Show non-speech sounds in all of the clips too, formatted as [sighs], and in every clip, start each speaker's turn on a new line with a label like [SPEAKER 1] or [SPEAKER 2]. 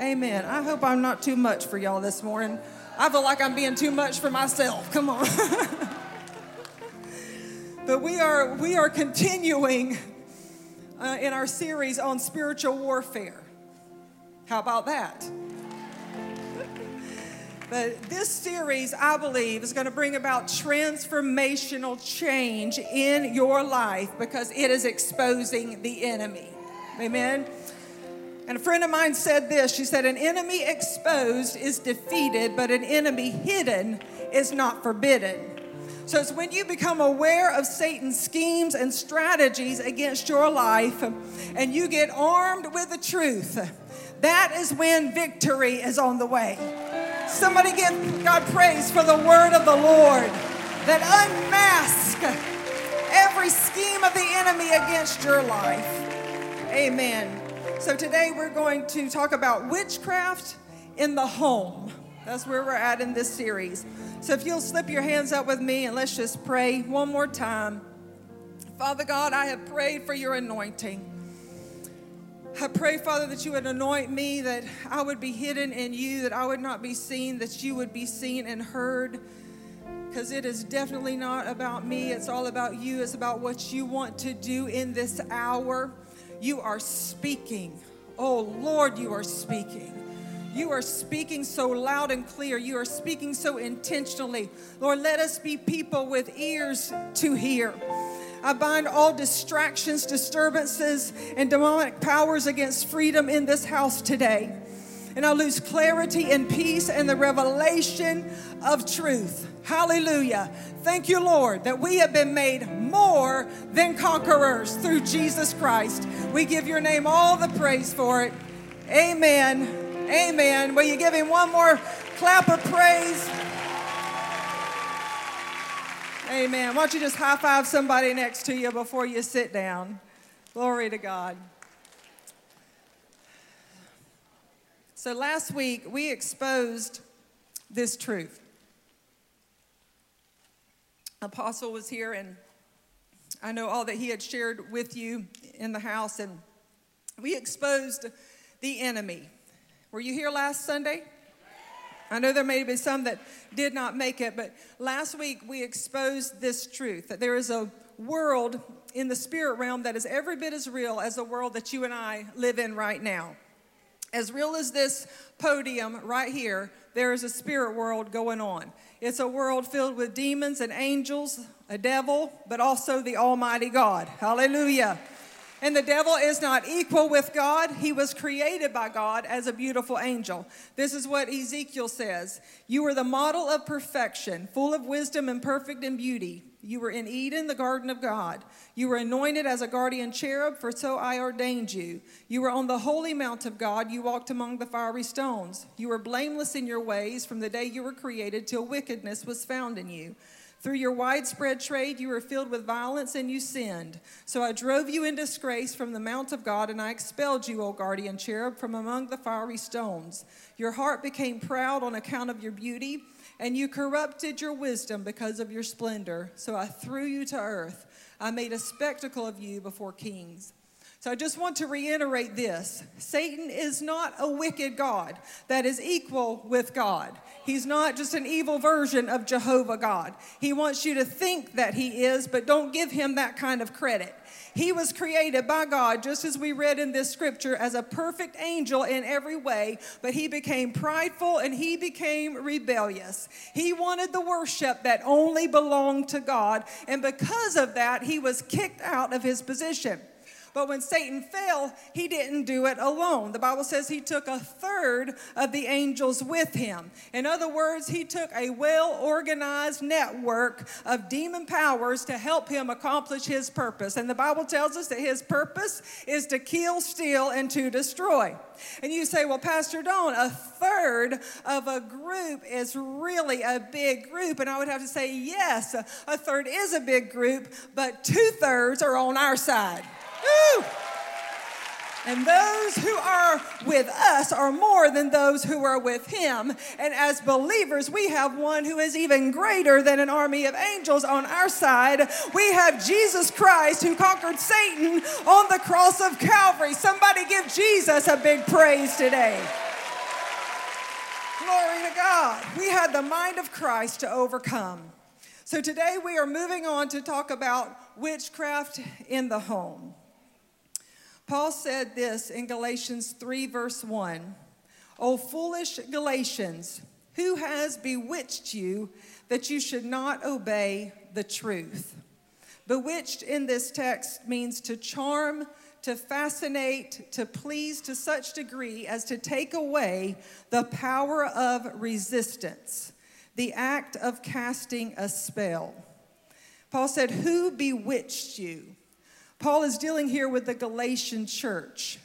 [SPEAKER 1] Amen. I hope I'm not too much for y'all this morning. I feel like I'm being too much for myself. Come on. [laughs] but we are we are continuing uh, in our series on spiritual warfare. How about that? [laughs] But this series, I believe, is going to bring about transformational change in your life because it is exposing the enemy. Amen. And a friend of mine said this She said, An enemy exposed is defeated, but an enemy hidden is not forbidden. So it's when you become aware of Satan's schemes and strategies against your life and you get armed with the truth, that is when victory is on the way. Somebody give God praise for the word of the Lord that unmask every scheme of the enemy against your life. Amen. So today we're going to talk about witchcraft in the home. That's where we're at in this series. So if you'll slip your hands up with me and let's just pray one more time. Father God, I have prayed for your anointing. I pray, Father, that you would anoint me, that I would be hidden in you, that I would not be seen, that you would be seen and heard. Because it is definitely not about me, it's all about you. It's about what you want to do in this hour. You are speaking. Oh, Lord, you are speaking. You are speaking so loud and clear. You are speaking so intentionally. Lord, let us be people with ears to hear. I bind all distractions, disturbances, and demonic powers against freedom in this house today. And I lose clarity and peace and the revelation of truth. Hallelujah. Thank you, Lord, that we have been made more than conquerors through Jesus Christ. We give your name all the praise for it. Amen. Amen. Will you give him one more clap of praise? Amen. Why don't you just high five somebody next to you before you sit down? Glory to God. So last week we exposed this truth. Apostle was here, and I know all that he had shared with you in the house, and we exposed the enemy. Were you here last Sunday? I know there may be some that did not make it, but last week we exposed this truth that there is a world in the spirit realm that is every bit as real as the world that you and I live in right now. As real as this podium right here, there is a spirit world going on. It's a world filled with demons and angels, a devil, but also the Almighty God. Hallelujah. And the devil is not equal with God. He was created by God as a beautiful angel. This is what Ezekiel says You were the model of perfection, full of wisdom and perfect in beauty. You were in Eden, the garden of God. You were anointed as a guardian cherub, for so I ordained you. You were on the holy mount of God. You walked among the fiery stones. You were blameless in your ways from the day you were created till wickedness was found in you. Through your widespread trade, you were filled with violence and you sinned. So I drove you in disgrace from the mount of God, and I expelled you, O guardian cherub, from among the fiery stones. Your heart became proud on account of your beauty and you corrupted your wisdom because of your splendor. So I threw you to earth. I made a spectacle of you before kings. So I just want to reiterate this Satan is not a wicked God that is equal with God. He's not just an evil version of Jehovah God. He wants you to think that he is, but don't give him that kind of credit. He was created by God, just as we read in this scripture, as a perfect angel in every way, but he became prideful and he became rebellious. He wanted the worship that only belonged to God, and because of that, he was kicked out of his position. But when Satan fell, he didn't do it alone. The Bible says he took a third of the angels with him. In other words, he took a well organized network of demon powers to help him accomplish his purpose. And the Bible tells us that his purpose is to kill, steal, and to destroy. And you say, well, Pastor Dawn, a third of a group is really a big group. And I would have to say, yes, a third is a big group, but two thirds are on our side. And those who are with us are more than those who are with him. And as believers, we have one who is even greater than an army of angels on our side. We have Jesus Christ who conquered Satan on the cross of Calvary. Somebody give Jesus a big praise today. Glory to God. We had the mind of Christ to overcome. So today we are moving on to talk about witchcraft in the home. Paul said this in Galatians 3, verse 1 O foolish Galatians, who has bewitched you that you should not obey the truth? Bewitched in this text means to charm, to fascinate, to please to such degree as to take away the power of resistance, the act of casting a spell. Paul said, Who bewitched you? Paul is dealing here with the Galatian church.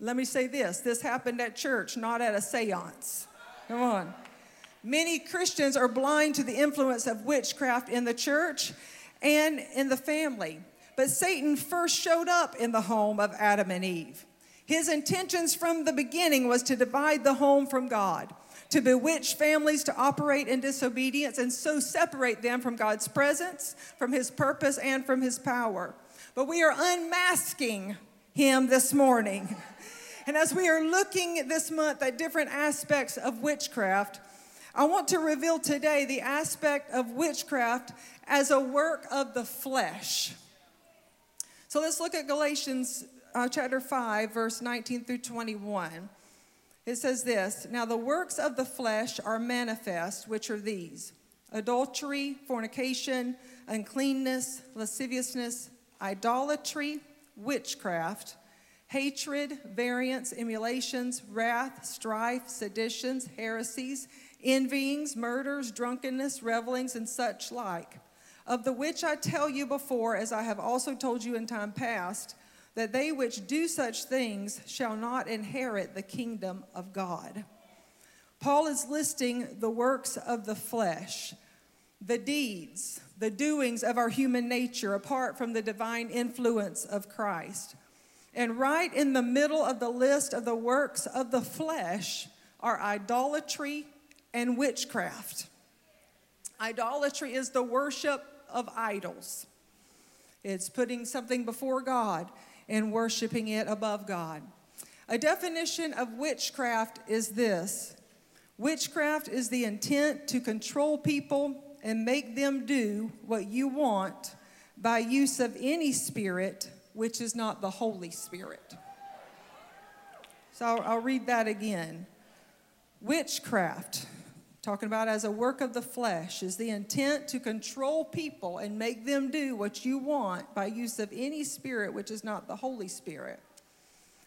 [SPEAKER 1] Let me say this this happened at church, not at a seance. Come on. Many Christians are blind to the influence of witchcraft in the church and in the family. But Satan first showed up in the home of Adam and Eve. His intentions from the beginning was to divide the home from God, to bewitch families to operate in disobedience and so separate them from God's presence, from his purpose, and from his power. But we are unmasking him this morning. And as we are looking this month at different aspects of witchcraft, I want to reveal today the aspect of witchcraft as a work of the flesh. So let's look at Galatians uh, chapter 5, verse 19 through 21. It says this Now the works of the flesh are manifest, which are these adultery, fornication, uncleanness, lasciviousness, idolatry, witchcraft, hatred, variance, emulations, wrath, strife, seditions, heresies envyings, murders, drunkenness, revelings, and such like, of the which I tell you before, as I have also told you in time past, that they which do such things shall not inherit the kingdom of God. Paul is listing the works of the flesh, the deeds, the doings of our human nature apart from the divine influence of Christ. And right in the middle of the list of the works of the flesh are idolatry, and witchcraft. Idolatry is the worship of idols, it's putting something before God and worshiping it above God. A definition of witchcraft is this witchcraft is the intent to control people and make them do what you want by use of any spirit which is not the Holy Spirit. So I'll, read that again. Witchcraft talking about as a work of the flesh, is the intent to control people and make them do what you want by use of any spirit which is not the Holy Spirit.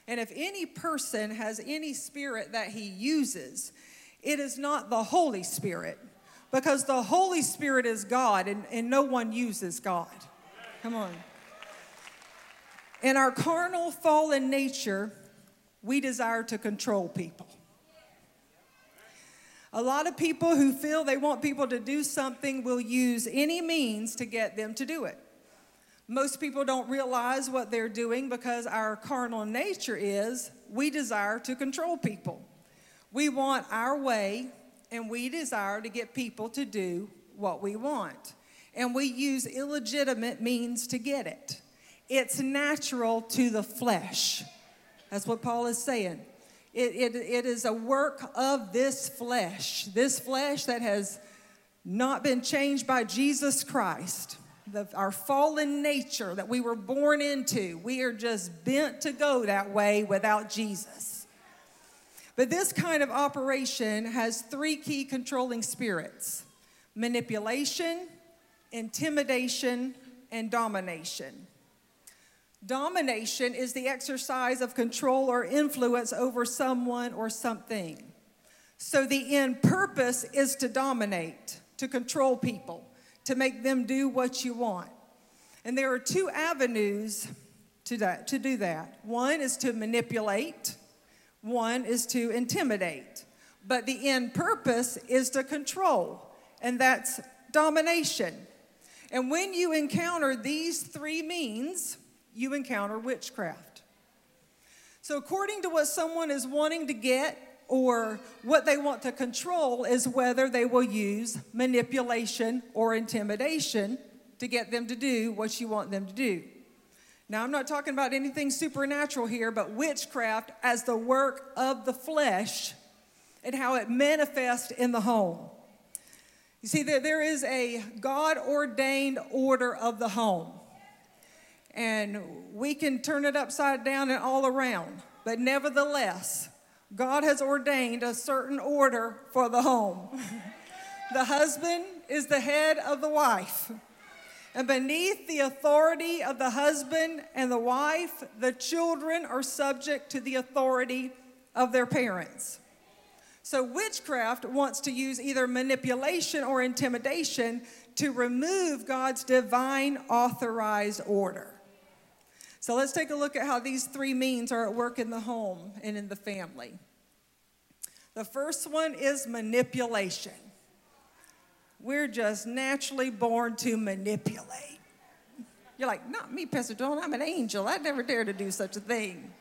[SPEAKER 1] And if any person has any spirit that he uses, it is not the Holy Spirit, because the Holy Spirit is God and, and no one uses God. Come on. In our carnal, fallen nature, we desire to control people. A lot of people who feel they want people to do something will use any means to get them to do it. Most people don't realize what they're doing because our carnal nature is we desire to control people. We want our way and we desire to get people to do what we want. And we use illegitimate means to get it. It's natural to the flesh. That's what Paul is saying. It, it, it is a work of this flesh, this flesh that has not been changed by Jesus Christ. The, our fallen nature that we were born into, we are just bent to go that way without Jesus. But this kind of operation has three key controlling spirits manipulation, intimidation, and domination. Domination is the exercise of control or influence over someone or something. So the end purpose is to dominate, to control people, to make them do what you want. And there are two avenues to, that, to do that. One is to manipulate, one is to intimidate. But the end purpose is to control, and that's domination. And when you encounter these three means, you encounter witchcraft. So, according to what someone is wanting to get or what they want to control, is whether they will use manipulation or intimidation to get them to do what you want them to do. Now, I'm not talking about anything supernatural here, but witchcraft as the work of the flesh and how it manifests in the home. You see, there, there is a God ordained order of the home. And we can turn it upside down and all around. But nevertheless, God has ordained a certain order for the home. [laughs] the husband is the head of the wife. And beneath the authority of the husband and the wife, the children are subject to the authority of their parents. So, witchcraft wants to use either manipulation or intimidation to remove God's divine authorized order. So, let's take a look at how these three means are at work in the home and in the family. The first one is manipulation. We're just naturally born to manipulate. You're like, not me, Pastor Dawn. I'm an angel. I'd never dare to do such a thing.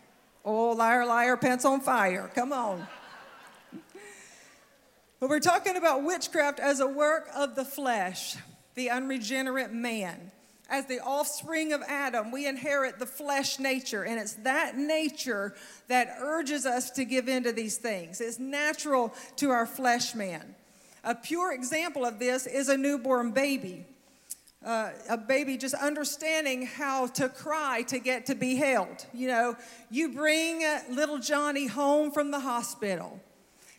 [SPEAKER 1] Oh, liar, liar, pants on fire. Come on. but we're talking about witchcraft as a work of the flesh, the unregenerate man. As the offspring of Adam, we inherit the flesh nature, and it's that nature that urges us to give in to these things. It's natural to our flesh man. A pure example of this is a newborn baby. Uh, a baby just understanding how to cry to get to be held. You know, you bring little Johnny home from the hospital.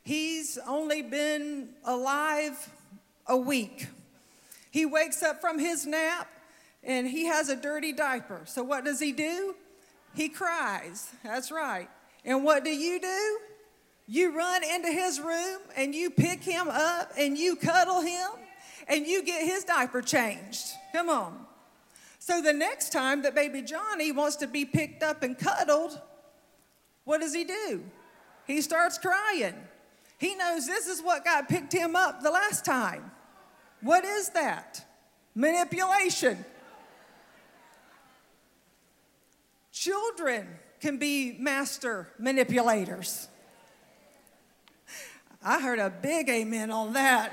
[SPEAKER 1] He's only been alive a week. He wakes up from his nap and he has a dirty diaper. So, what does he do? He cries. That's right. And what do you do? You run into his room and you pick him up and you cuddle him and you get his diaper changed. Come on. So the next time that baby Johnny wants to be picked up and cuddled, what does he do? He starts crying. He knows this is what God picked him up the last time. What is that? Manipulation. Children can be master manipulators. I heard a big amen on that.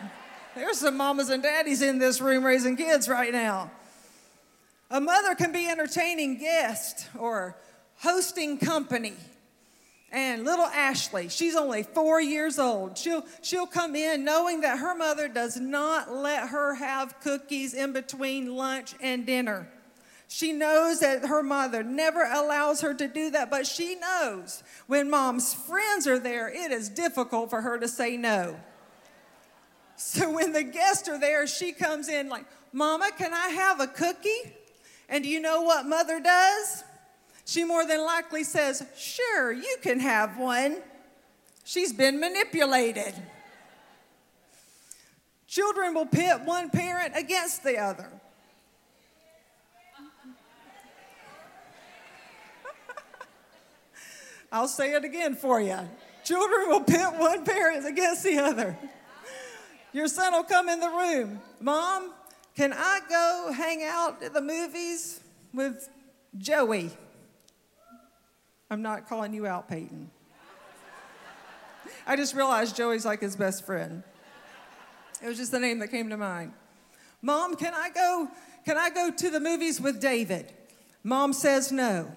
[SPEAKER 1] There's some mamas and daddies in this room raising kids right now. A mother can be entertaining guests or hosting company. And little Ashley, she's only four years old. She'll, she'll come in knowing that her mother does not let her have cookies in between lunch and dinner. She knows that her mother never allows her to do that, but she knows when mom's friends are there, it is difficult for her to say no. So when the guests are there, she comes in like, Mama, can I have a cookie? And do you know what mother does? She more than likely says, Sure, you can have one. She's been manipulated. Children will pit one parent against the other. I'll say it again for you. Children will pit one parent against the other. Your son will come in the room. Mom, can I go hang out at the movies with Joey? I'm not calling you out, Peyton. I just realized Joey's like his best friend. It was just the name that came to mind. Mom, can I go can I go to the movies with David? Mom says no.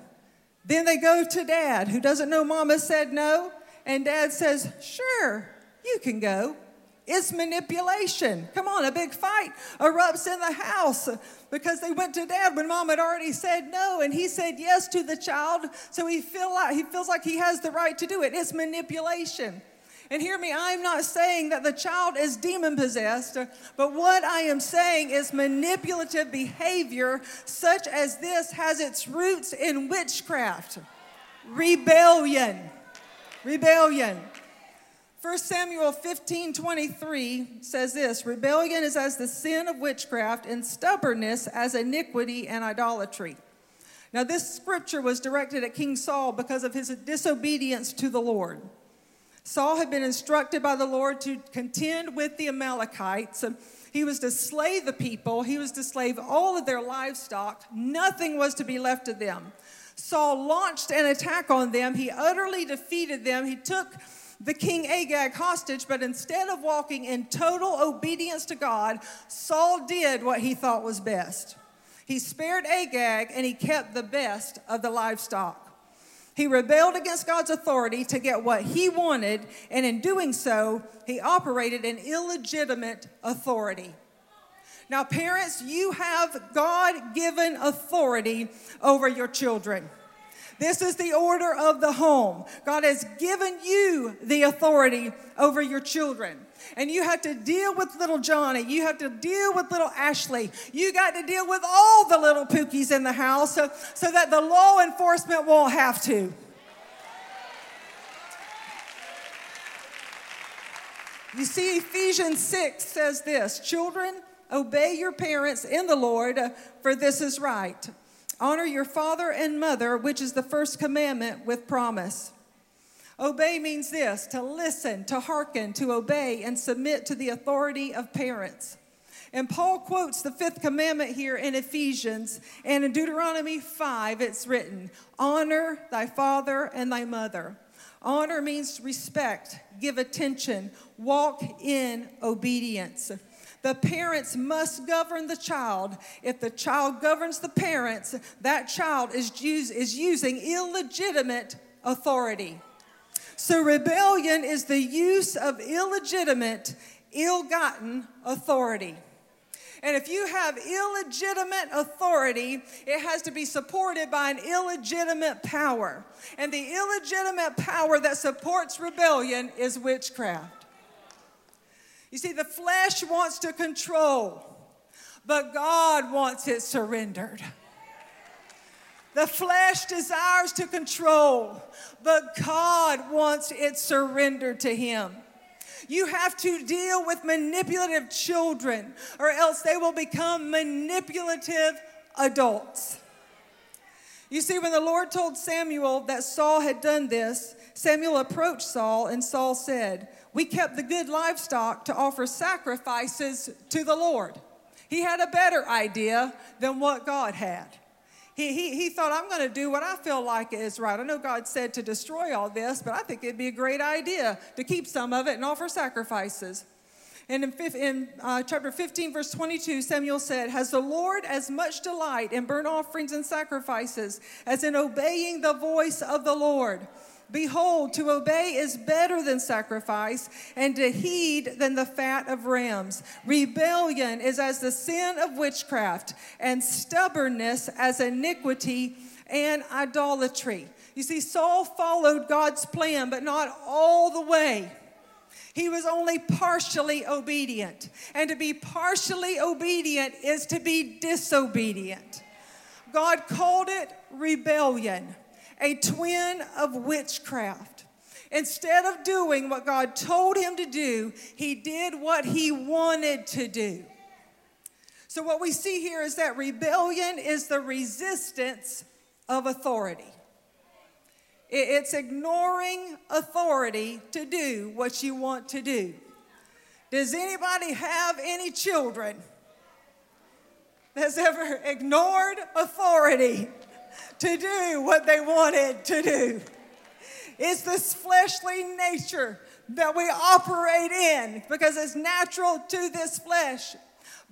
[SPEAKER 1] Then they go to dad, who doesn't know mama said no, and dad says, Sure, you can go. It's manipulation. Come on, a big fight erupts in the house because they went to dad when mom had already said no, and he said yes to the child, so he feel like he feels like he has the right to do it. It's manipulation. And hear me, I'm not saying that the child is demon possessed, but what I am saying is manipulative behavior such as this has its roots in witchcraft, rebellion. Rebellion. 1 Samuel 15 23 says this Rebellion is as the sin of witchcraft, and stubbornness as iniquity and idolatry. Now, this scripture was directed at King Saul because of his disobedience to the Lord. Saul had been instructed by the Lord to contend with the Amalekites. He was to slay the people, he was to slay all of their livestock. Nothing was to be left of them. Saul launched an attack on them. He utterly defeated them. He took the king Agag hostage, but instead of walking in total obedience to God, Saul did what he thought was best. He spared Agag and he kept the best of the livestock. He rebelled against God's authority to get what he wanted, and in doing so, he operated in illegitimate authority. Now, parents, you have God given authority over your children. This is the order of the home. God has given you the authority over your children. And you have to deal with little Johnny. You have to deal with little Ashley. You got to deal with all the little pookies in the house so, so that the law enforcement won't have to. You see, Ephesians 6 says this Children, obey your parents in the Lord, uh, for this is right. Honor your father and mother, which is the first commandment with promise. Obey means this to listen, to hearken, to obey, and submit to the authority of parents. And Paul quotes the fifth commandment here in Ephesians, and in Deuteronomy 5, it's written Honor thy father and thy mother. Honor means respect, give attention, walk in obedience. The parents must govern the child. If the child governs the parents, that child is, use, is using illegitimate authority. So, rebellion is the use of illegitimate, ill gotten authority. And if you have illegitimate authority, it has to be supported by an illegitimate power. And the illegitimate power that supports rebellion is witchcraft. You see, the flesh wants to control, but God wants it surrendered. The flesh desires to control, but God wants it surrendered to Him. You have to deal with manipulative children, or else they will become manipulative adults. You see, when the Lord told Samuel that Saul had done this, Samuel approached Saul, and Saul said, we kept the good livestock to offer sacrifices to the Lord. He had a better idea than what God had. He, he, he thought, I'm going to do what I feel like is right. I know God said to destroy all this, but I think it'd be a great idea to keep some of it and offer sacrifices. And in, in uh, chapter 15, verse 22, Samuel said, Has the Lord as much delight in burnt offerings and sacrifices as in obeying the voice of the Lord? Behold, to obey is better than sacrifice, and to heed than the fat of rams. Rebellion is as the sin of witchcraft, and stubbornness as iniquity and idolatry. You see, Saul followed God's plan, but not all the way. He was only partially obedient. And to be partially obedient is to be disobedient. God called it rebellion a twin of witchcraft. Instead of doing what God told him to do, he did what he wanted to do. So, what we see here is that rebellion is the resistance of authority. It's ignoring authority to do what you want to do. Does anybody have any children that's ever [laughs] ignored authority to do what they wanted to do. It's this fleshly nature that we operate in because it's natural to this flesh.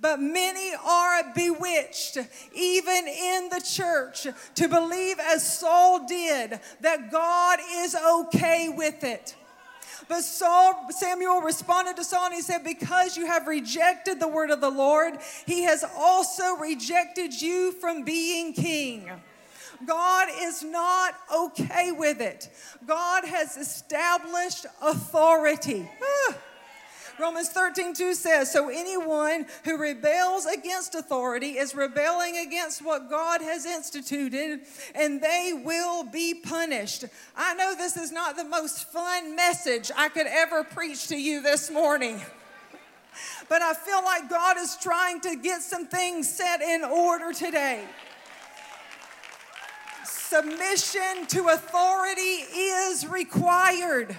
[SPEAKER 1] But many are bewitched, even in the church, to believe as Saul did that God is okay with it. But Saul, Samuel responded to Saul and he said, Because you have rejected the word of the Lord, he has also rejected you from being king. God is not okay with it. God has established authority. Ah. Romans 13, 2 says, So anyone who rebels against authority is rebelling against what God has instituted, and they will be punished. I know this is not the most fun message I could ever preach to you this morning. But I feel like God is trying to get some things set in order today. Submission to authority is required.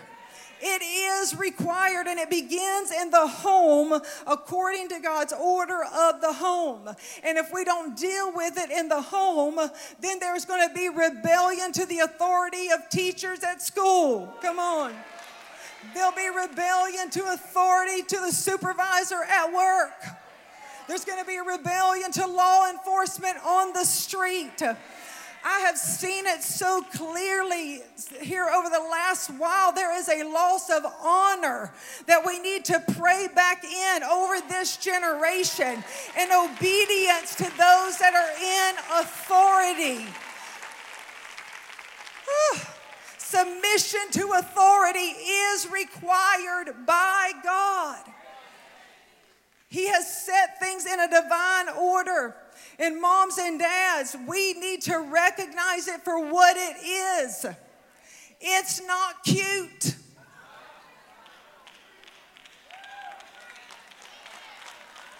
[SPEAKER 1] It is required and it begins in the home according to God's order of the home. And if we don't deal with it in the home, then there's going to be rebellion to the authority of teachers at school. Come on. There'll be rebellion to authority to the supervisor at work. There's going to be a rebellion to law enforcement on the street. I have seen it so clearly here over the last while. There is a loss of honor that we need to pray back in over this generation in obedience to those that are in authority. Submission to authority is required by God. He has set things in a divine order. And moms and dads, we need to recognize it for what it is. It's not cute.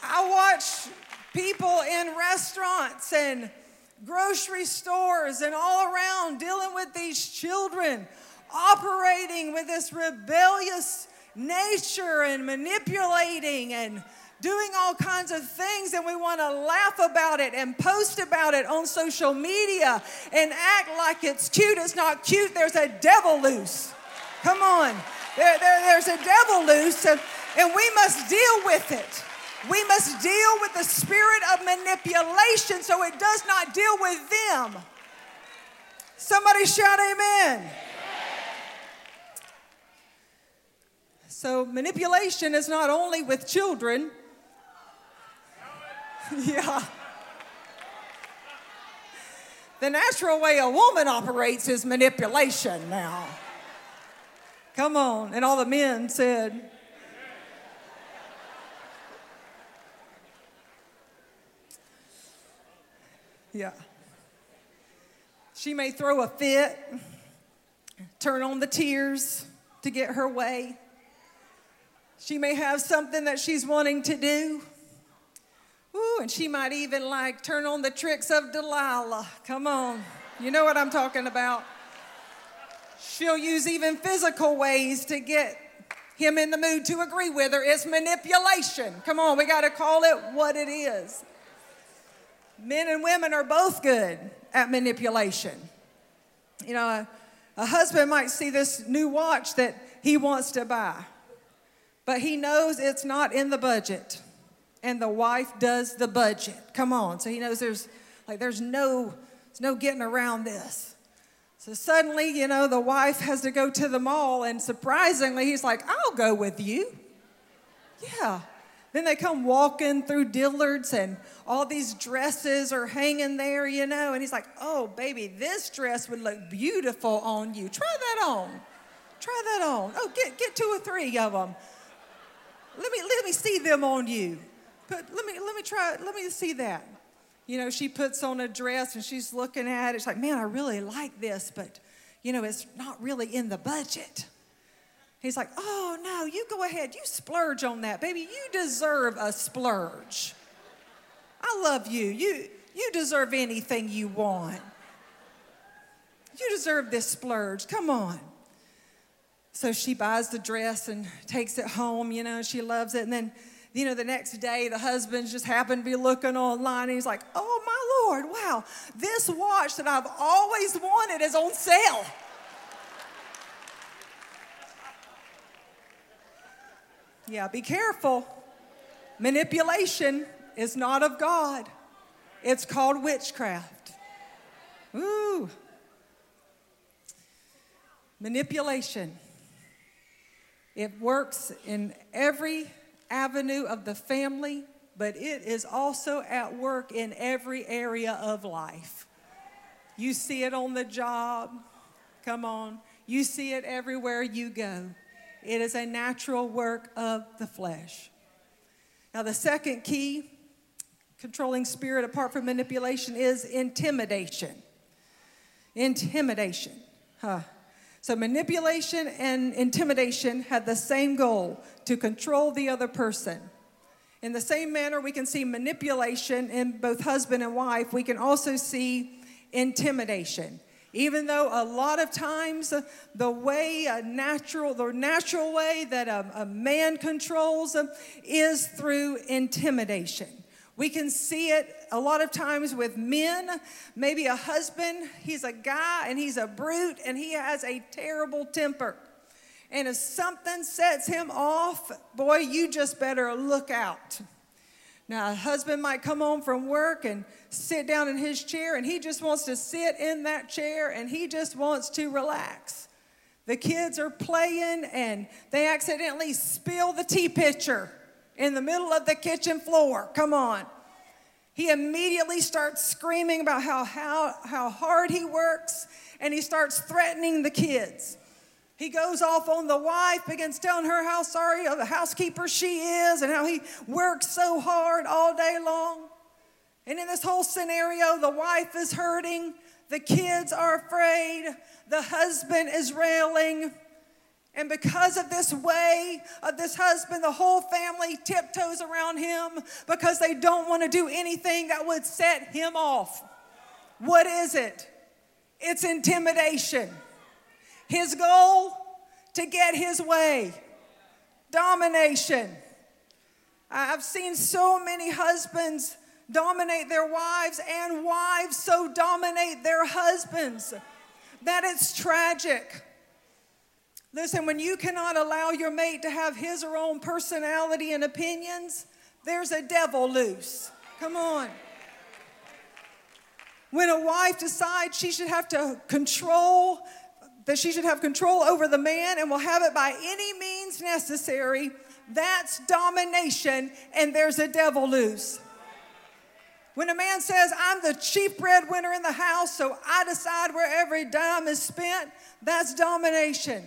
[SPEAKER 1] I watch people in restaurants and grocery stores and all around dealing with these children, operating with this rebellious nature and manipulating and doing all kinds of things and we want to laugh about it and post about it on social media and act like it's cute. It's not cute. There's a devil loose. Come on. There, there, there's a devil loose and, and we must deal with it. We must deal with the spirit of manipulation so it does not deal with them. Somebody shout amen. So, manipulation is not only with children, [laughs] yeah. The natural way a woman operates is manipulation now. Come on. And all the men said, Yeah. She may throw a fit, turn on the tears to get her way. She may have something that she's wanting to do. Ooh, and she might even like turn on the tricks of Delilah. Come on. You know what I'm talking about. She'll use even physical ways to get him in the mood to agree with her. It's manipulation. Come on, we got to call it what it is. Men and women are both good at manipulation. You know, a, a husband might see this new watch that he wants to buy, but he knows it's not in the budget and the wife does the budget. Come on. So he knows there's like there's no there's no getting around this. So suddenly, you know, the wife has to go to the mall and surprisingly he's like, "I'll go with you." Yeah. Then they come walking through Dillard's and all these dresses are hanging there, you know, and he's like, "Oh, baby, this dress would look beautiful on you. Try that on. Try that on. Oh, get get two or three of them. Let me let me see them on you." Put, let me let me try. Let me see that. You know, she puts on a dress and she's looking at it. She's like, man, I really like this, but you know, it's not really in the budget. He's like, oh no, you go ahead, you splurge on that, baby. You deserve a splurge. I love you. You you deserve anything you want. You deserve this splurge. Come on. So she buys the dress and takes it home, you know, she loves it. And then you know, the next day the husband just happened to be looking online and he's like, oh my Lord, wow, this watch that I've always wanted is on sale. Yeah, be careful. Manipulation is not of God. It's called witchcraft. Ooh. Manipulation. It works in every avenue of the family, but it is also at work in every area of life. You see it on the job. Come on. You see it everywhere you go. It is a natural work of the flesh. Now, the second key controlling spirit apart from manipulation is intimidation. Intimidation. Huh. So, manipulation and intimidation had the same goal to control the other person. In the same manner, we can see manipulation in both husband and wife, we can also see intimidation. Even though a lot of times uh, the way a natural, the natural way that a, a man controls uh, is through intimidation. We can see it a lot of times with men. Maybe a husband, he's a guy and he's a brute and he has a terrible temper. And if something sets him off, boy, you just better look out. Now, a husband might come home from work and sit down in his chair, and he just wants to sit in that chair and he just wants to relax. The kids are playing and they accidentally spill the tea pitcher in the middle of the kitchen floor. Come on. He immediately starts screaming about how, how, how hard he works and he starts threatening the kids. He goes off on the wife, begins telling her how sorry of the housekeeper she is and how he works so hard all day long. And in this whole scenario, the wife is hurting, the kids are afraid, the husband is railing. And because of this way of this husband, the whole family tiptoes around him because they don't want to do anything that would set him off. What is it? It's intimidation. His goal to get his way, domination. I've seen so many husbands dominate their wives and wives so dominate their husbands that it's tragic. Listen, when you cannot allow your mate to have his or own personality and opinions, there's a devil loose. Come on. When a wife decides she should have to control, that she should have control over the man and will have it by any means necessary, that's domination and there's a devil loose. When a man says, I'm the chief breadwinner in the house, so I decide where every dime is spent, that's domination.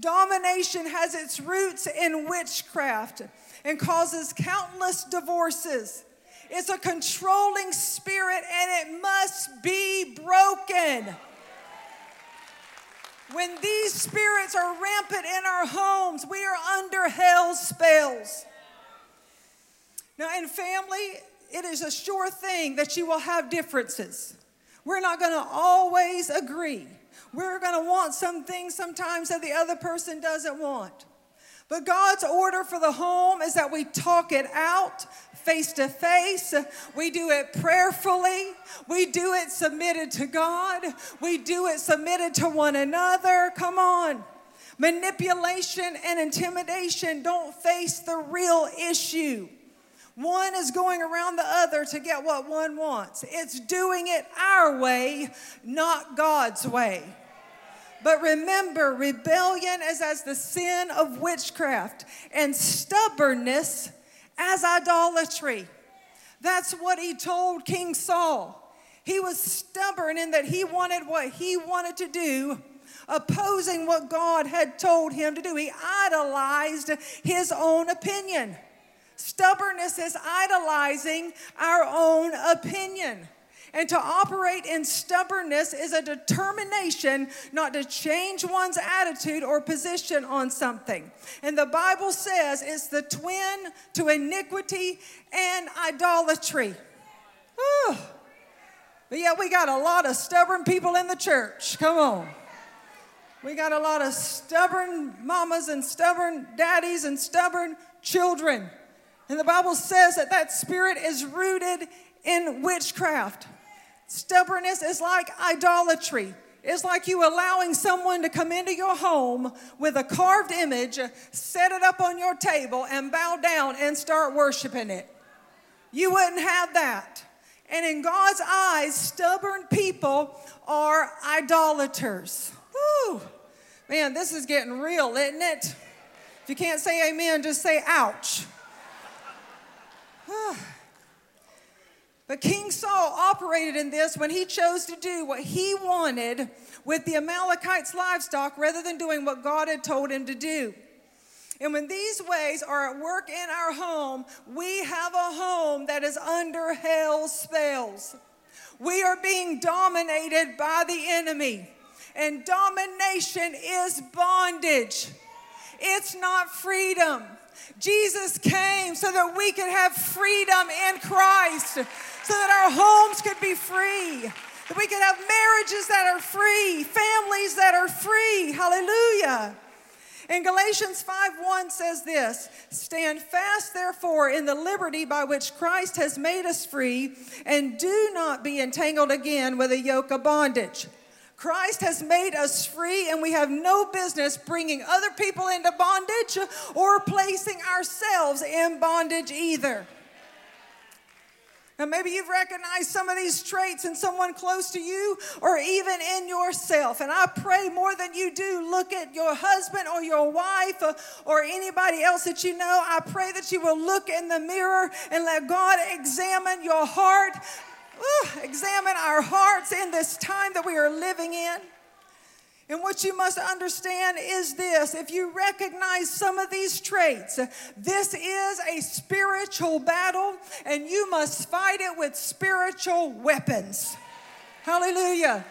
[SPEAKER 1] Domination has its roots in witchcraft and causes countless divorces. It's a controlling spirit and it must be broken. When these spirits are rampant in our homes, we are under hell's spells. Now, in family, it is a sure thing that you will have differences. We're not going to always agree. We're going to want some things sometimes that the other person doesn't want. But God's order for the home is that we talk it out face to face. We do it prayerfully. We do it submitted to God. We do it submitted to one another. Come on. Manipulation and intimidation don't face the real issue. One is going around the other to get what one wants. It's doing it our way, not God's way. But remember, rebellion is as the sin of witchcraft, and stubbornness as idolatry. That's what he told King Saul. He was stubborn in that he wanted what he wanted to do, opposing what God had told him to do. He idolized his own opinion. Stubbornness is idolizing our own opinion. And to operate in stubbornness is a determination not to change one's attitude or position on something. And the Bible says it's the twin to iniquity and idolatry. Whew. But yeah, we got a lot of stubborn people in the church. Come on. We got a lot of stubborn mamas and stubborn daddies and stubborn children. And the Bible says that that spirit is rooted in witchcraft. Stubbornness is like idolatry. It's like you allowing someone to come into your home with a carved image, set it up on your table, and bow down and start worshiping it. You wouldn't have that. And in God's eyes, stubborn people are idolaters. Whew. Man, this is getting real, isn't it? If you can't say amen, just say ouch. [sighs] but King Saul operated in this when he chose to do what he wanted with the Amalekites' livestock rather than doing what God had told him to do. And when these ways are at work in our home, we have a home that is under hell's spells. We are being dominated by the enemy, and domination is bondage. It's not freedom. Jesus came so that we could have freedom in Christ, so that our homes could be free, that we could have marriages that are free, families that are free. Hallelujah. And Galatians 5:1 says this, "Stand fast therefore in the liberty by which Christ has made us free, and do not be entangled again with a yoke of bondage." Christ has made us free, and we have no business bringing other people into bondage or placing ourselves in bondage either. Now, maybe you've recognized some of these traits in someone close to you or even in yourself. And I pray more than you do, look at your husband or your wife or, anybody else that you know. I pray that you will look in the mirror and let God examine your heart, Ooh, examine our hearts in this time that we are living in. And what you must understand is this if you recognize some of these traits, this is a spiritual battle, and you must fight it with spiritual weapons. Hallelujah.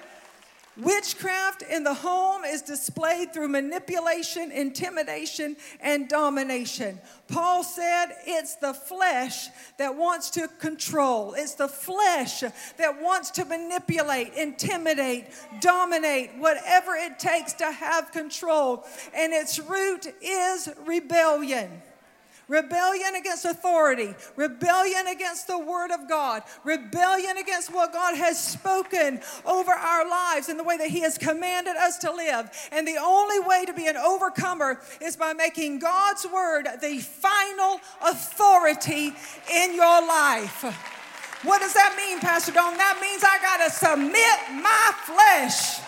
[SPEAKER 1] Witchcraft in the home is displayed through manipulation, intimidation, and domination. Paul said it's the flesh that wants to control, it's the flesh that wants to manipulate, intimidate, dominate, whatever it takes to have control. And its root is rebellion rebellion against authority, rebellion against the Word of God, rebellion against what God has spoken over our lives and the way that He has commanded us to live. And the only way to be an overcomer is by making God's Word the final authority in your life. What does that mean, Pastor Dawn? That means I got to submit my flesh.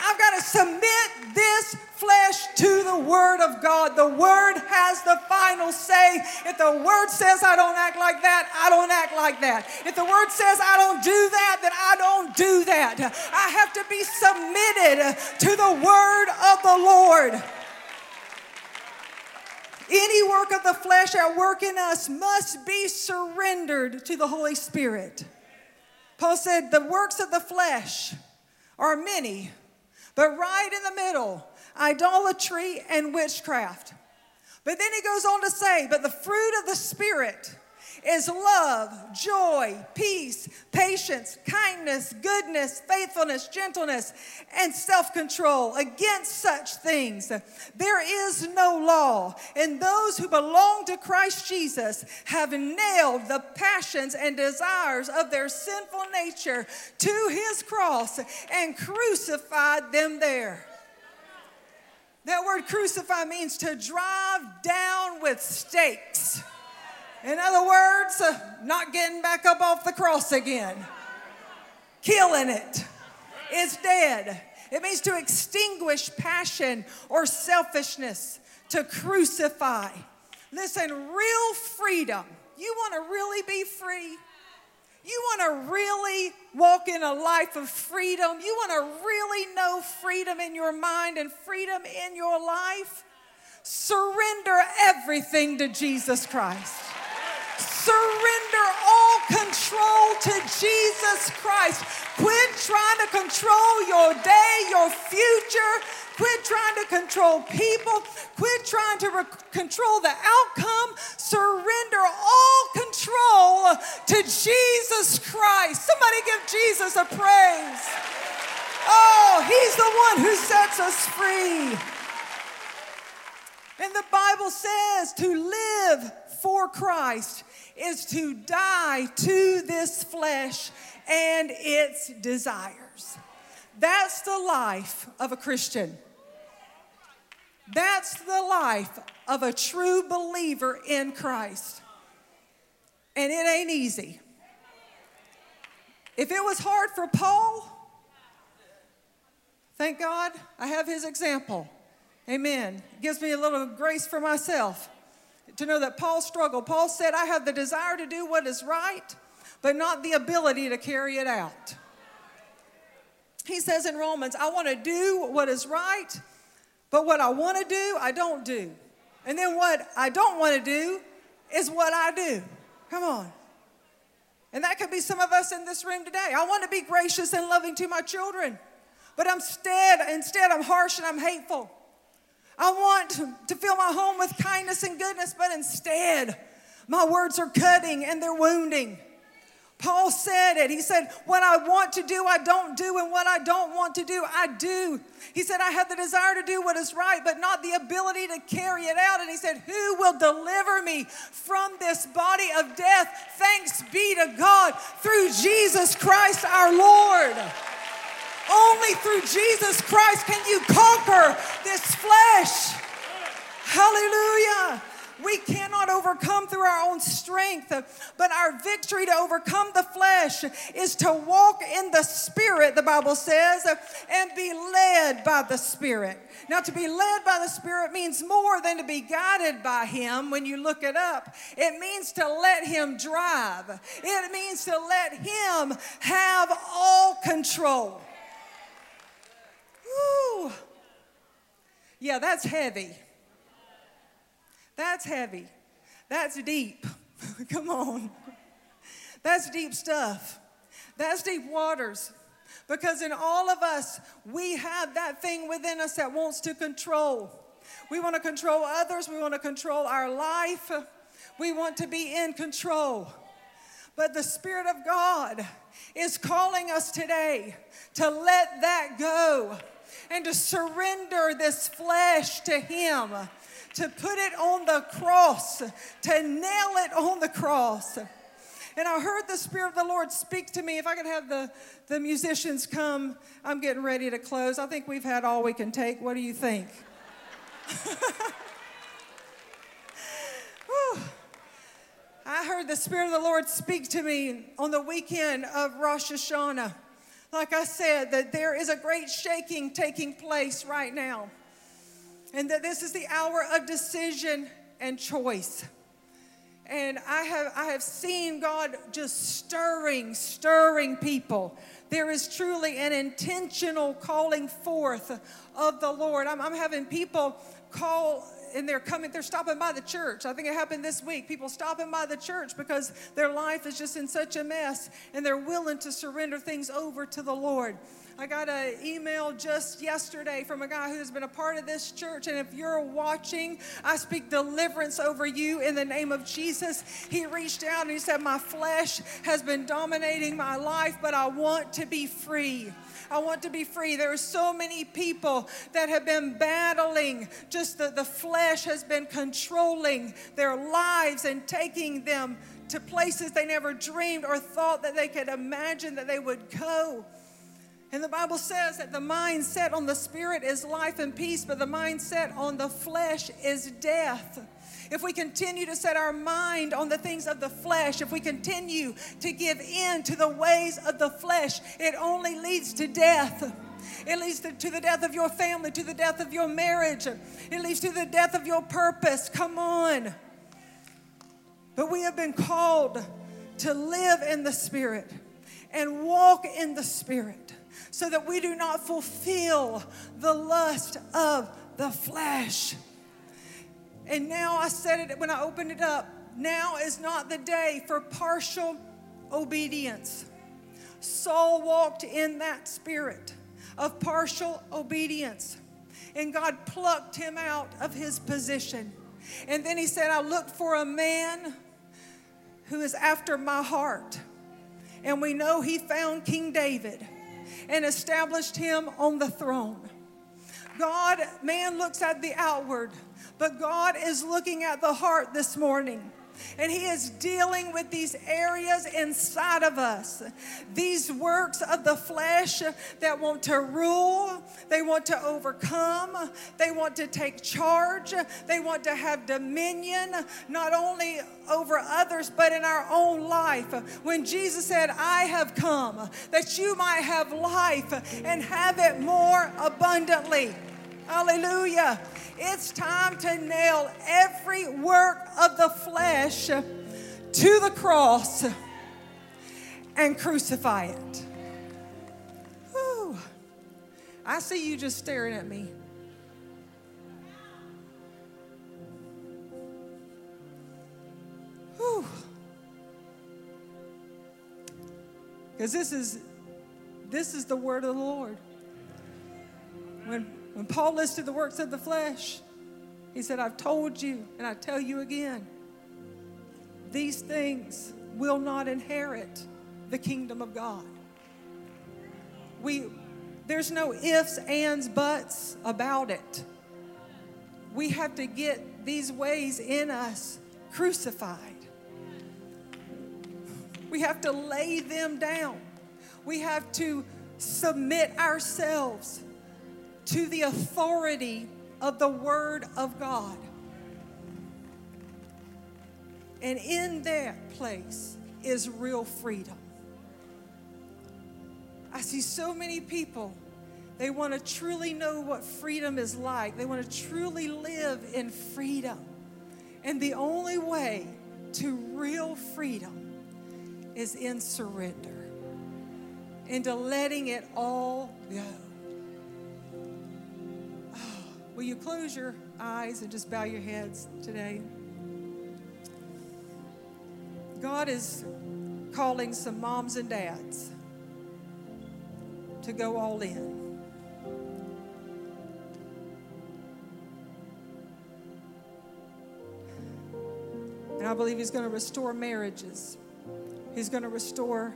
[SPEAKER 1] I've got to submit this flesh to the Word of God. The Word has the final say. If the Word says I don't act like that, I don't act like that. If the Word says I don't do that, then I don't do that. I have to be submitted to the Word of the Lord. Any work of the flesh at work in us must be surrendered to the Holy Spirit. Paul said, The works of the flesh are many, but right in the middle idolatry, and witchcraft. But then he goes on to say, but the fruit of the Spirit is love, joy, peace, patience, kindness, goodness, faithfulness, gentleness, and self control. Against such things, there is no law. And those who belong to Christ Jesus have nailed the passions and desires of their sinful nature to his cross and crucified them there. That word crucify means to drive down with stakes. In other words, uh, not getting back up off the cross again, killing it. It's dead. It means to extinguish passion or selfishness, to crucify. Listen, real freedom. You want to really be free? You want to really walk in a life of freedom? You want to really know freedom in your mind and freedom in your life? Surrender everything to Jesus Christ. Surrender all control to Jesus Christ. Quit trying to control your day, your future. Quit trying to control people. Quit trying to re- control the outcome. Surrender all control to Jesus Christ. Somebody give Jesus a praise. Oh, He's the one who sets us free. And the Bible says to live for Christ is to die to this flesh and its desires. That's the life of a Christian. That's the life of a true believer in Christ. And it ain't easy. If it was hard for Paul, thank God I have his example. Amen. It gives me a little grace for myself to know that Paul struggled. Paul said, I have the desire to do what is right, but not the ability to carry it out. He says in Romans, I want to do what is right, but what I want to do, I don't do. And then what I don't want to do is what I do. Come on. And that could be some of us in this room today. I want to be gracious and loving to my children, but instead, instead I'm harsh and I'm hateful. I want to fill my home with kindness and goodness, but instead, my words are cutting and they're wounding. Paul said it. He said, What I want to do, I don't do, and what I don't want to do, I do. He said, I have the desire to do what is right, but not the ability to carry it out. And he said, Who will deliver me from this body of death? Thanks be to God through Jesus Christ our Lord. Only through Jesus Christ can you conquer this flesh. Hallelujah. We cannot overcome through our own strength, but our victory to overcome the flesh is to walk in the Spirit, the Bible says, and be led by the Spirit. Now, to be led by the Spirit means more than to be guided by Him when you look it up. It means to let Him drive, it means to let Him have all control. Woo. Yeah, that's heavy. That's heavy. That's deep. [laughs] Come on. That's deep stuff. That's deep waters. Because in all of us, we have that thing within us that wants to control. We want to control others, we want to control our life, we want to be in control. But the Spirit of God is calling us today to let that go and to surrender this flesh to Him, to put it on the cross, to nail it on the cross. And I heard the Spirit of the Lord speak to me. If I could have the, the musicians come, I'm getting ready to close. I think we've had all we can take. What do you think? [laughs] I heard the Spirit of the Lord speak to me on the weekend of Rosh Hashanah. Like I said, that there is a great shaking taking place right now, and that this is the hour of decision and choice. And I have, I have seen God just stirring, stirring people. There is truly an intentional calling forth of the Lord. I'm, I'm having people call and they're coming, they're stopping by the church. I think it happened this week. People stopping by the church because their life is just in such a mess and they're willing to surrender things over to the Lord. I got an email just yesterday from a guy who has been a part of this church. And if you're watching, I speak deliverance over you in the name of Jesus. He reached out and he said, My flesh has been dominating my life, but I want to be free. I want to be free. There are so many people that have been battling, just the, the flesh has been controlling their lives and taking them to places they never dreamed or thought that they could imagine that they would go. And the Bible says that the mind set on the spirit is life and peace, but the mindset on the flesh is death. If we continue to set our mind on the things of the flesh, if we continue to give in to the ways of the flesh, it only leads to death. It leads to, the death of your family, to the death of your marriage. It leads to the death of your purpose. Come on. But we have been called to live in the Spirit and walk in the Spirit so that we do not fulfill the lust of the flesh. And now I said it when I opened it up. Now is not the day for partial obedience. Saul walked in that spirit of partial obedience, and God plucked him out of his position. And then he said, I look for a man who is after my heart. And we know he found King David and established him on the throne. God, man looks at the outward, but God is looking at the heart this morning. And He is dealing with these areas inside of us, these works of the flesh that want to rule, they want to overcome, they want to take charge, they want to have dominion, not only over others, but in our own life. When Jesus said, I have come that you might have life and have it more abundantly. Hallelujah. It's time to nail every work of the flesh to the cross and crucify it. Whew. I see you just staring at me. Because this is this is the word of the Lord. When when Paul listed the works of the flesh, he said, I've told you and I tell you again, these things will not inherit the kingdom of God. We, there's no ifs, ands, buts about it. We have to get these ways in us crucified. We have to lay them down. We have to submit ourselves to the authority of the Word of God. And in that place is real freedom. I see so many people, they want to truly know what freedom is like. They want to truly live in freedom. And the only way to real freedom is in surrender, into letting it all go. Will you close your eyes and just bow your heads today? God is calling some moms and dads to go all in. And I believe He's going to restore marriages. He's going to restore,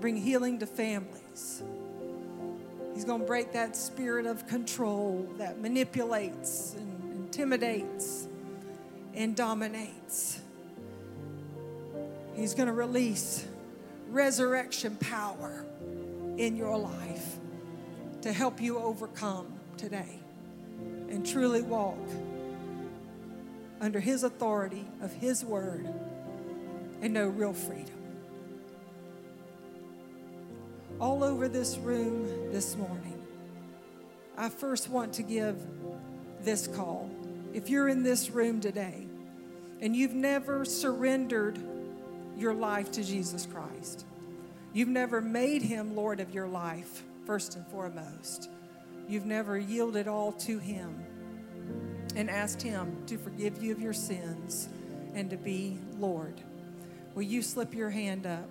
[SPEAKER 1] bring healing to families. He's going to break that spirit of control that manipulates and intimidates and dominates. He's going to release resurrection power in your life to help you overcome today and truly walk under His authority of His word and know real freedom. All over this room this morning, I first want to give this call. If you're in this room today and you've never surrendered your life to Jesus Christ, You've never made him Lord of your life, first and foremost. You've never yielded all to him and asked him to forgive you of your sins and to be Lord. Will you slip your hand up?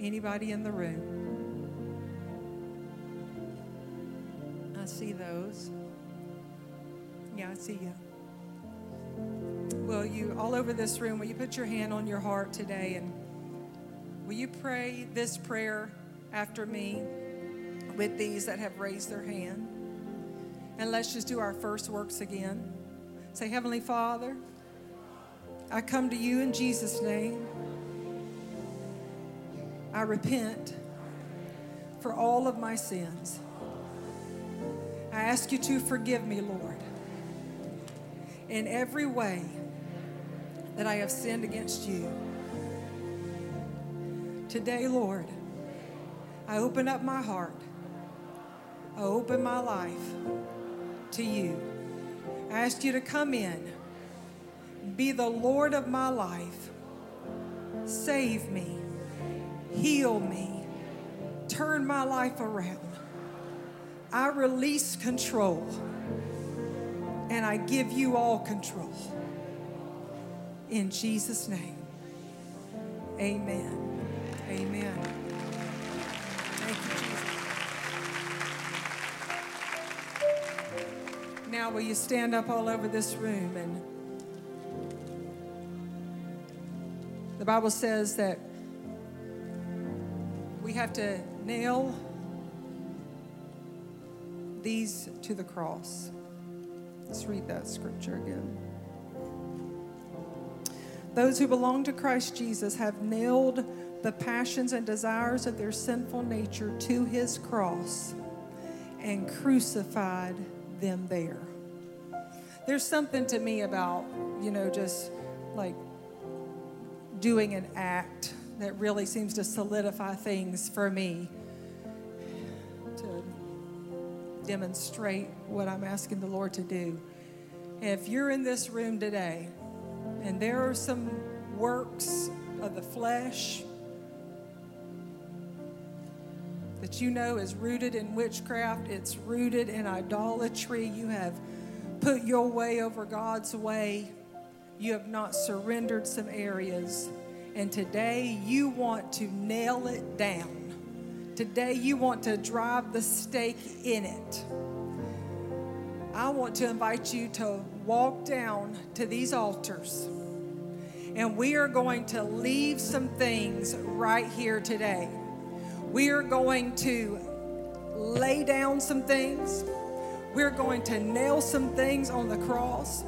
[SPEAKER 1] Anybody in the room? See those. Yeah, I see you. Will you, all over this room, will you put your hand on your heart today and Will you pray this prayer after me with these that have raised their hand? And let's just do our first works again. Say, Heavenly Father, I come to you in Jesus' name. I repent for all of my sins. Ask you to forgive me, Lord, in every way that I have sinned against you. Today, Lord, I open up my heart. I open my life to you. I ask you to come in, be the Lord of my life. Save me, heal me, turn my life around. I release control and I give you all control. In Jesus' name, amen. Amen. Thank you, Jesus. Now, will you stand up all over this room? And the Bible says that we have to nail these to the cross. Let's read that scripture again. Those who belong to Christ Jesus have nailed the passions and desires of their sinful nature to his cross and crucified them there. There's something to me about, you know, just like doing an act that really seems to solidify things for me demonstrate what I'm asking the Lord to do. If you're in this room today and there are some works of the flesh, that you know is rooted in witchcraft, it's rooted in idolatry. You have put your way over God's way. You have not surrendered some areas. And today you want to nail it down. Today you want to drive the stake in it. I want to invite you to walk down to these altars. And we are going to leave some things right here today. We are going to lay down some things. We're going to nail some things on the cross.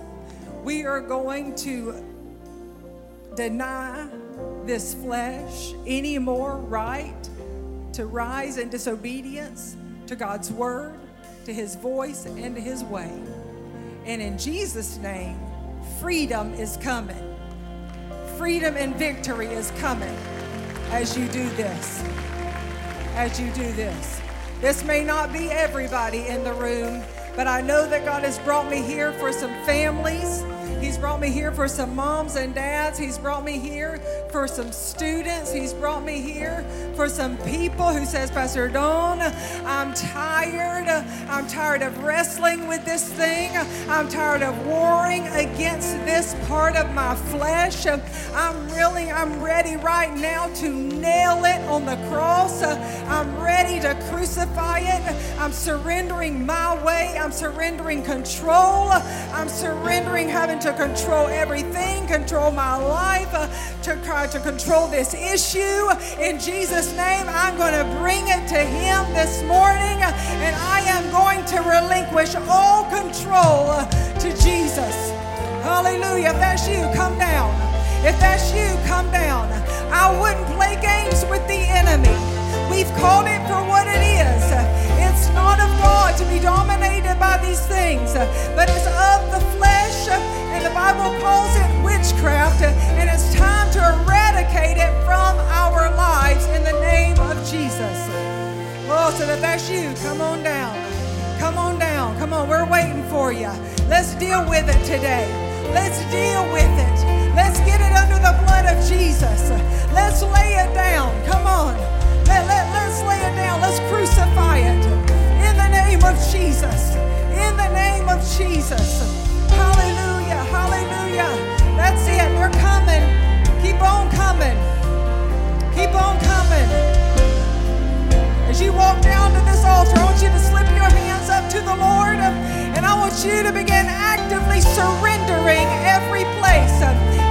[SPEAKER 1] We are going to deny this flesh any more right to rise in disobedience to God's word, to his voice, and to his way. And in Jesus' name, freedom is coming. freedom and victory is coming as you do this. As you do this. This may not be everybody in the room, but I know that God has brought me here for some families He's brought me here for some moms and dads. He's brought me here for some students. He's brought me here for some people who says, Pastor Dawn, I'm tired. I'm tired of wrestling with this thing. I'm tired of warring against this part of my flesh. I'm really, I'm ready right now to nail it on the cross. I'm ready to crucify it. I'm surrendering my way. I'm surrendering control. I'm surrendering having to control everything, control my life, uh, to try to control this issue. In Jesus' name, I'm going to bring it to Him this morning, and I am going to relinquish all control uh, to Jesus. Hallelujah. If that's you, come down. If that's you, come down. I wouldn't play games with the enemy. We've called it for what it is. It's not of God to be dominated by these things, but it's of the flesh and the Bible calls it witchcraft, and it's time to eradicate it from our lives in the name of Jesus. Oh, so that that's you, come on down. Come on down. Come on, we're waiting for you. Let's deal with it today. Let's deal with it. Let's get it under the blood of Jesus. Let's lay it down. Come on. Let, let, let's lay it down. Let's crucify it. In the name of Jesus. In the name of Jesus. Hallelujah. Hallelujah. That's it. They're coming. Keep on coming. Keep on coming. As you walk down to this altar, I want you to slip your hands up to the Lord and I want you to begin actively surrendering every place.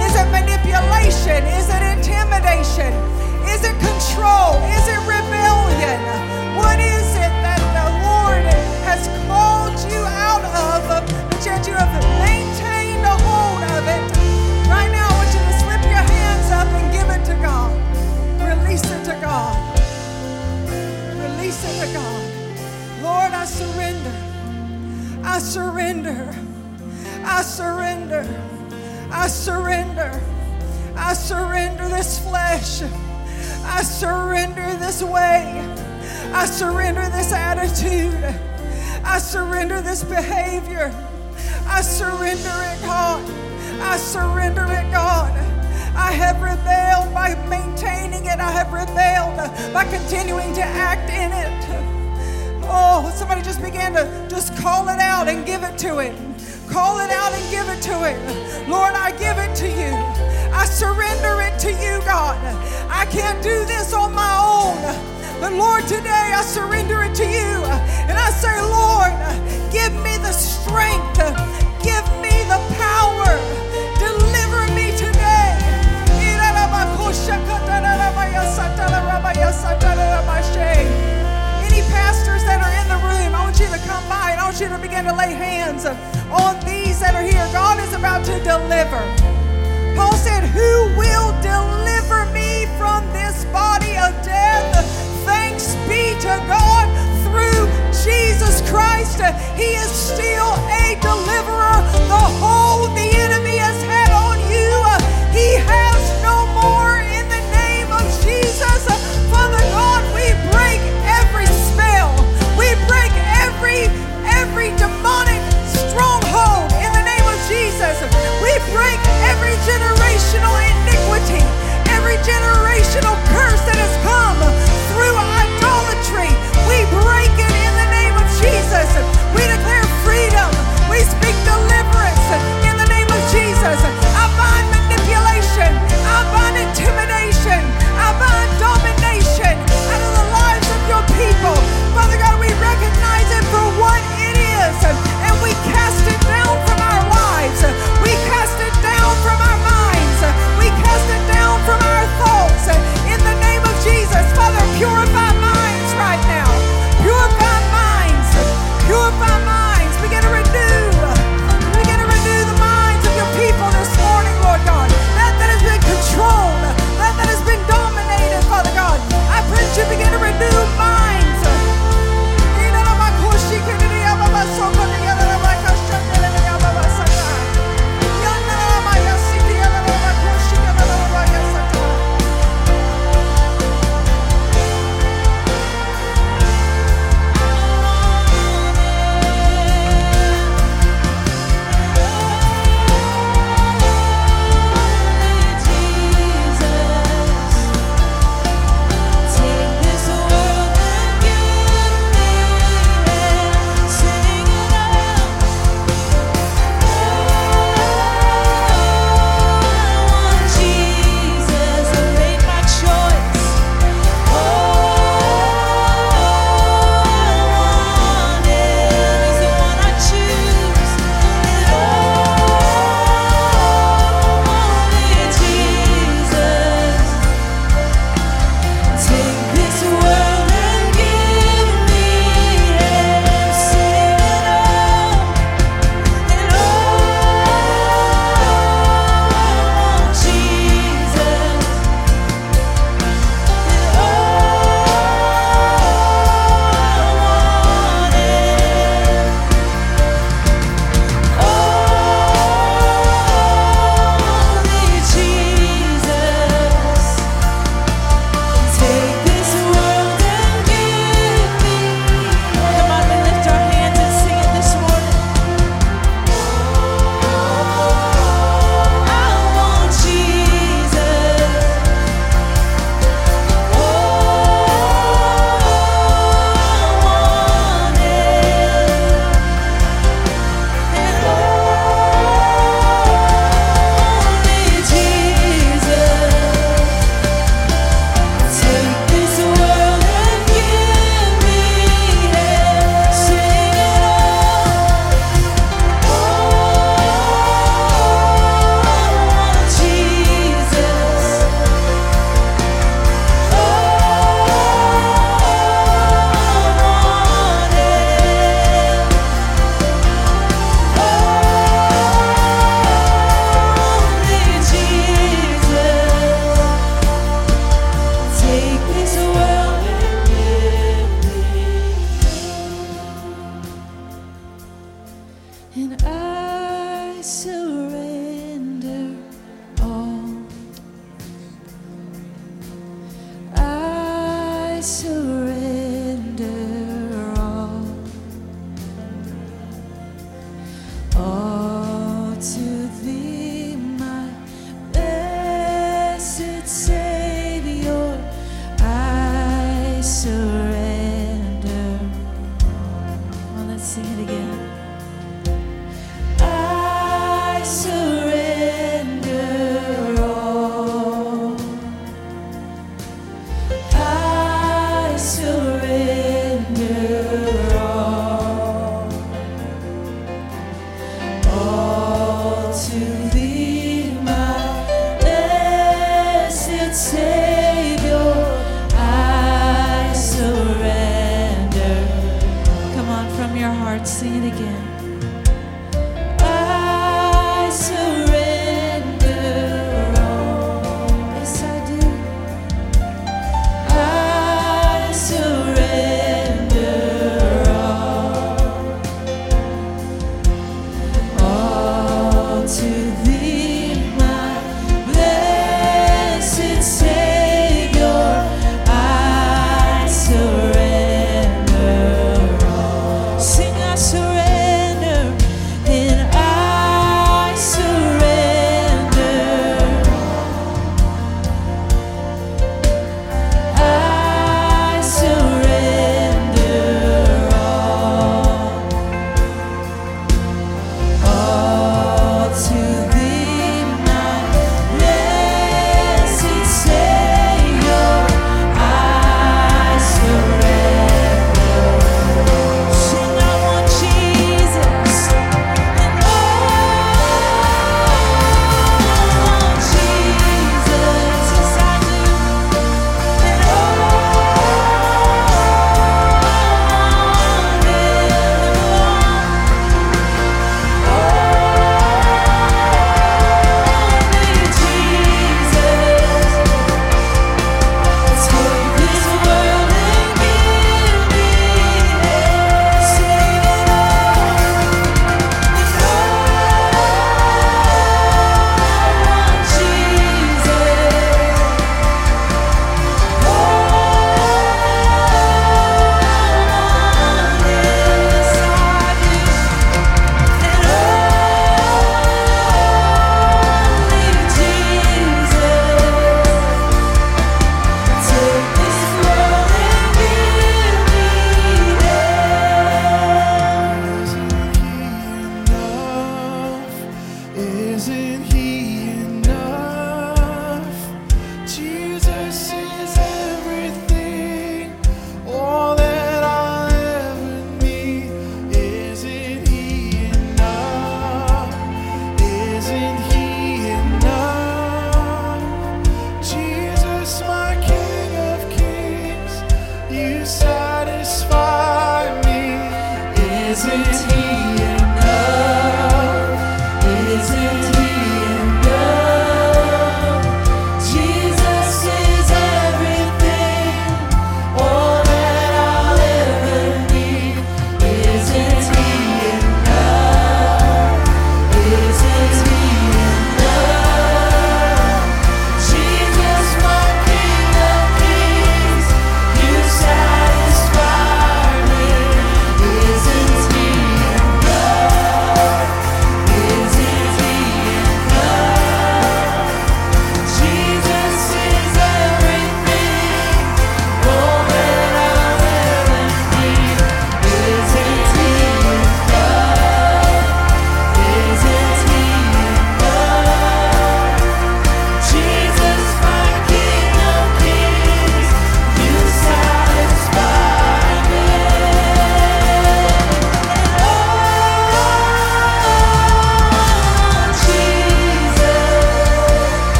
[SPEAKER 1] Is it manipulation? Is it intimidation? Is it control? Is it rebellion? What is it that the Lord has called you out of, but yet you have maintained? a hold of it. Right now, I want you to slip your hands up and give it to God. Release it to God. Release it to God. Lord, I surrender. I surrender. I surrender. I surrender. I surrender this flesh. I surrender this way. I surrender this attitude. I surrender this behavior. I surrender it, God. I surrender it, God. I have rebelled by maintaining it. I have rebelled by continuing to act in it. Oh, somebody just began to just call it out and give it to it. Call it out and give it to it. Lord, I give it to you. I surrender it to you, God. I can't do this on my own. But Lord, today I surrender it to you. And I say, Lord, give me the strength Give me the power. Deliver me today. Any pastors want you to come by and I want you to begin to lay hands on these that are here. God is about to deliver. Paul said, Who will deliver me from this body of death? Thanks be to God through Jesus Christ. He is still a deliverer. The hold the enemy has had on you, he has generational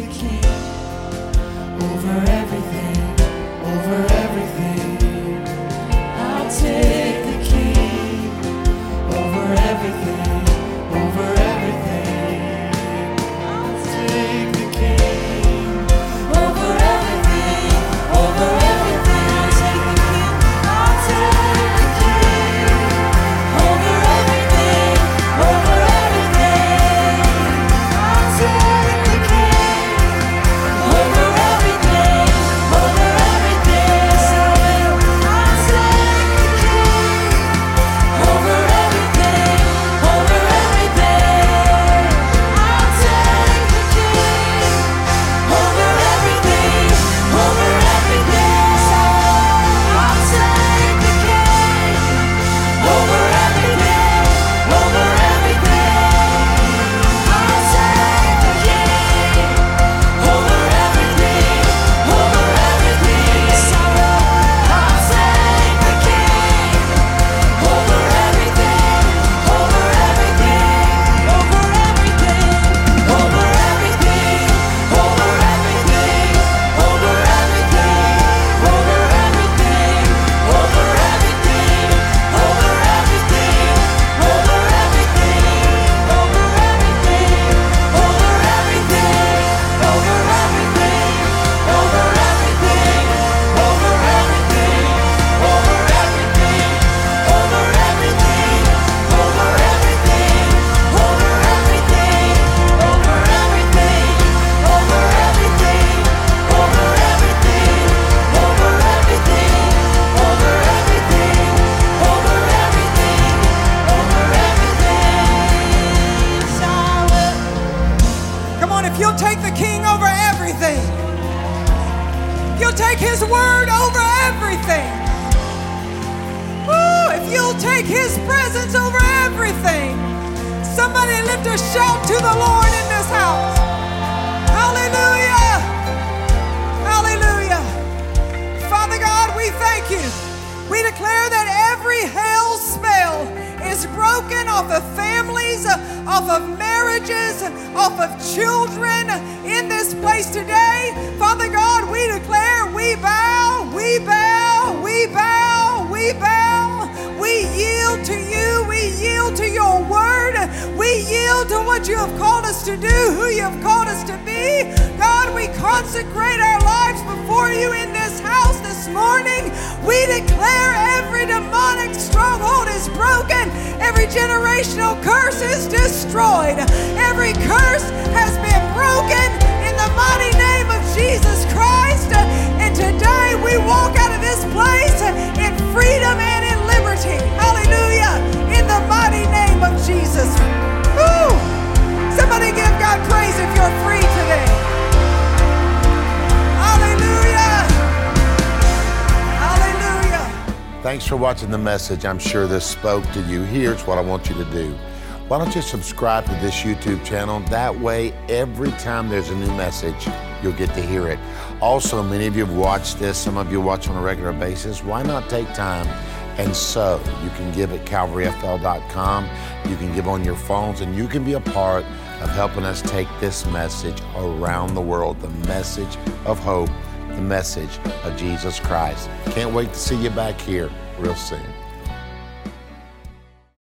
[SPEAKER 1] the
[SPEAKER 2] king over everything, over everything. take the king over everything.
[SPEAKER 1] You'll take his word over everything. Ooh, if you'll take his presence over everything. Somebody lift a shout to the Lord in this house. Hallelujah. Hallelujah. Father God, we thank you. We declare that every hell spell is broken off of families, uh, off of marriages, uh, off of children uh, in this place today. Father God, we declare we bow, we bow, we bow, we bow. We yield to you. We yield to your word. We yield to what you have called us to do, who you have called us to be. God, we consecrate our lives before you in house this morning. We declare every demonic stronghold is broken, every generational curse is destroyed, every curse has been broken in the mighty name of Jesus Christ. And today we walk out of this place in freedom and in liberty. Hallelujah. In the mighty name of Jesus. Woo! Somebody give God praise if you're free today.
[SPEAKER 3] Thanks for watching the message. I'm sure this spoke to you. Here's what I want you to do. Why don't you subscribe to this YouTube channel? That way, every time there's a new message, you'll get to hear it. Also, many of you have watched this, some of you watch on a regular basis. Why not take time and so You can give at calvaryfl.com, you can give on your phones, and you can be a part of helping us take this message around the world the message of hope, message of Jesus Christ. Can't wait to see you back here real soon.